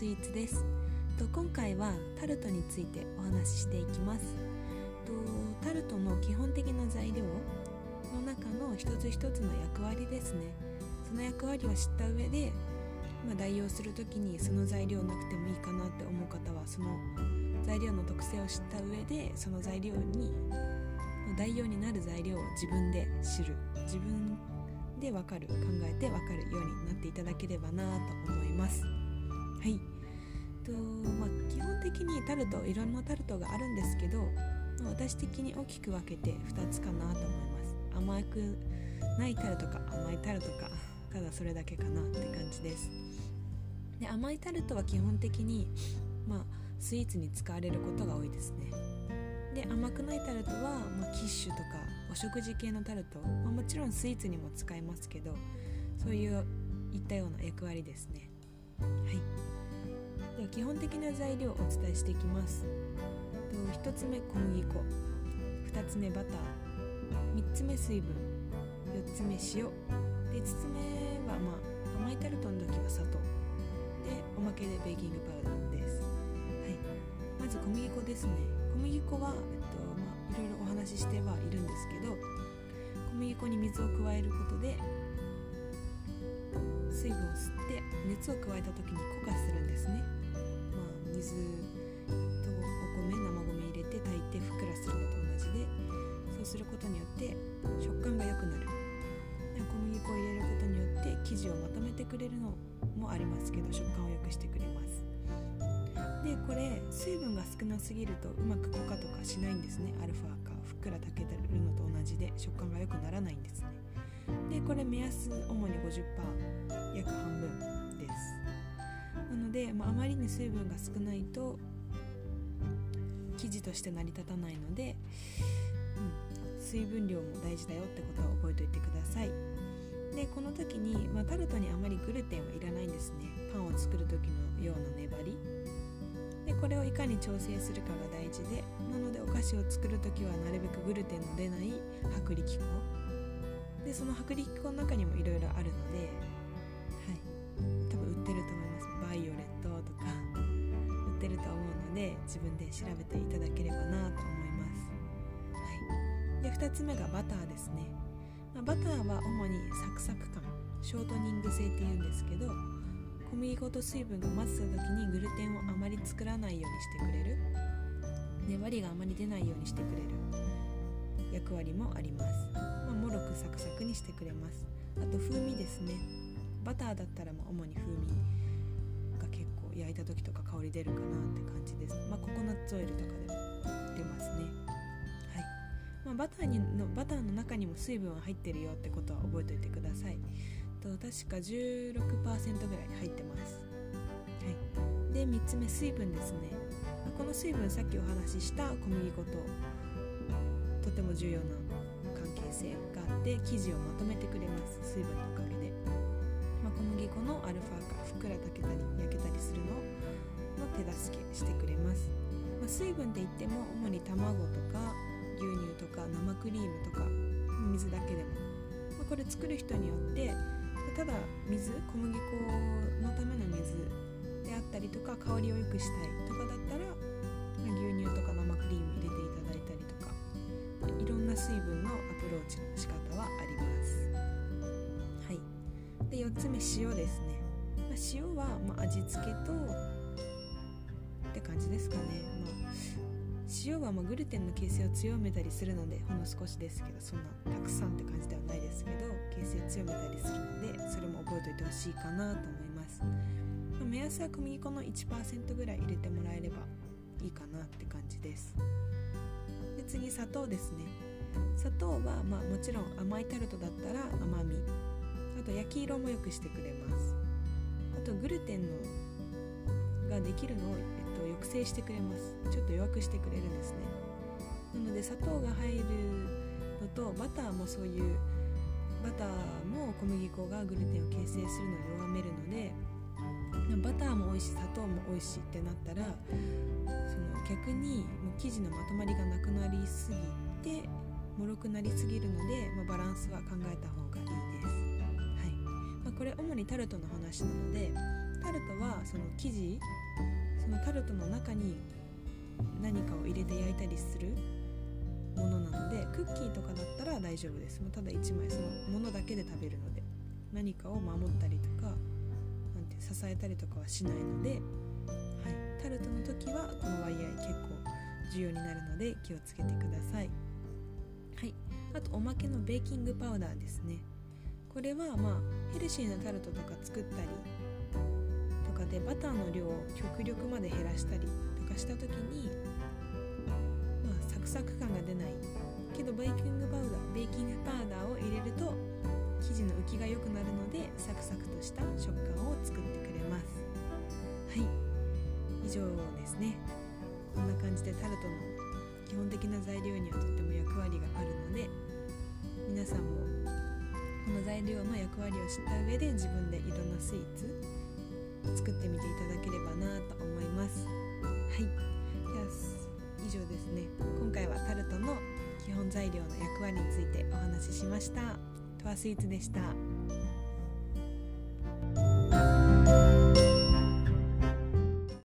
スイーツです。と今回はタルトについてお話ししていきます。とタルトの基本的な材料の中の一つ一つの役割ですね。その役割を知った上で、まあ、代用する時にその材料なくてもいいかなって思う方はその材料の特性を知った上でその材料に代用になる材料を自分で知る。自分で分かる考えて分かるようになっていただければなと思います。はい。と、まあ、基本的にタルトいろんなタルトがあるんですけど私的に大きく分けて2つかなと思います。甘くないタルトか甘いタルトかただそれだけかなって感じです。で甘いタルトは基本的にまあスイーツに使われることが多いですね。で甘くないタルトは、まあ、キッシュとかお食事系のタルト、まあ、もちろんスイーツにも使えますけどそういういったような役割ですね。はい。では基本的な材料をお伝えしていきます。1つ目小麦粉。2つ目バター。3つ目水分。4つ目塩。で5つ目は、まあ、甘いタルトの時は砂糖。でおまけでベーキングパウダーです、はい、まず小麦粉ですね。小麦粉は、えっとまあ、いろいろお話ししてはいるんですけど小麦粉に水を加えることで水分を吸って熱を加えた時に固化するんですね、水とお米生米入れて炊いてふっくらするのと同じでそうすることによって食感が良くなる。小麦粉を入れることによって生地をまとめてくれるのもありますけど食感を良くしてくれます。でこれ水分が少なすぎるとうまく固化とかしないんですね。アルファかふっくら炊けてるのと同じで食感が良くならないんですね。でこれ目安主に50%約半分です。なので、まあ、あまりに水分が少ないと生地として成り立たないので、うん、水分量も大事だよってことは覚えておいてください。でこの時に、まあ、タルトにあまりグルテンはいらないんですね。パンを作る時のような粘り。でこれをいかに調整するかが大事でなのでお菓子を作る時はなるべくグルテンの出ない薄力粉。でその薄力粉の中にもいろいろあるので、で自分で調べていただければなと思います、はい、で2つ目がバターですね、まあ、バターは主にサクサク感ショートニング性っていうんですけど小麦粉と水分が混ぜた時にグルテンをあまり作らないようにしてくれる。粘りがあまり出ないようにしてくれる。役割もあります、まあ、もろくサクサクにしてくれます。あと風味ですね。バターだったらま主に風味。焼いた時とか香り出るかなって感じです。まあ、ココナッツオイルとかでも出ますね。はい。まあ、バターにのバターの中にも水分は入ってるよってことは覚えておいてください。と確か16%ぐらい入ってます、はい、で3つ目水分ですね。この水分さっきお話しした小麦粉ととても重要な関係性があって生地をまとめてくれます。水分のおかげで、まあ、小麦粉のアルファがふっくら炊けたり手助けしてくれます、まあ、水分って言っても主に卵とか牛乳とか生クリームとか水だけでも、まあ、これ作る人によってただ水小麦粉のための水であったりとか香りを良くしたいとかだったらま牛乳とか生クリーム入れていただいたりとか。いろんな水分のアプローチの仕方はあります。はい。で4つ目塩ですね、まあ、塩はま味付けとって感じですかね、まあ、塩はまグルテンの形成を強めたりするのでほんの少しですけどそんなたくさんって感じではないですけど形成強めたりするのでそれも覚えておいてほしいかなと思います。ま目安は小麦粉の1%ぐらい入れてもらえればいいかなって感じです。で次砂糖ですね。砂糖はまあもちろん甘いタルトだったら甘み。あと焼き色も良くしてくれます。あとグルテンのができるのを、えっと、抑制してくれます。ちょっと弱くしてくれるんですね。なので砂糖が入るのとバターもそういうバターも小麦粉がグルテンを形成するのを弱めるのでバターも美味しい砂糖も美味しいってなったらその逆にもう生地のまとまりがなくなりすぎてもろくなりすぎるので、まあ、バランスは考えた方がいいです、はい。まあ、これ主にタルトの話なのでタルトはその生地そのタルトの中に何かを入れて焼いたりするものなのでクッキーとかだったら大丈夫です。もうただ1枚そのものだけで食べるので何かを守ったりとかなんて支えたりとかはしないので、はい、タルトの時はこのワイヤー結構重要になるので気をつけてください。はい。あとおまけのベーキングパウダーですね。これはまあヘルシーなタルトとか作ったりでバターの量を極力まで減らしたりとかした時にまあサクサク感が出ない。けどベーキングパウダーベーキングパウダーを入れると生地の浮きが良くなるのでサクサクとした食感を作ってくれます。はい。以上ですね。こんな感じでタルトの基本的な材料にはとっても役割があるので皆さんもこの材料の役割を知った上で自分でいろんなスイーツ作ってみていただければなと思います。はい。では以上ですね。今回はタルトの基本材料の役割についてお話ししました。トワスイーツでした。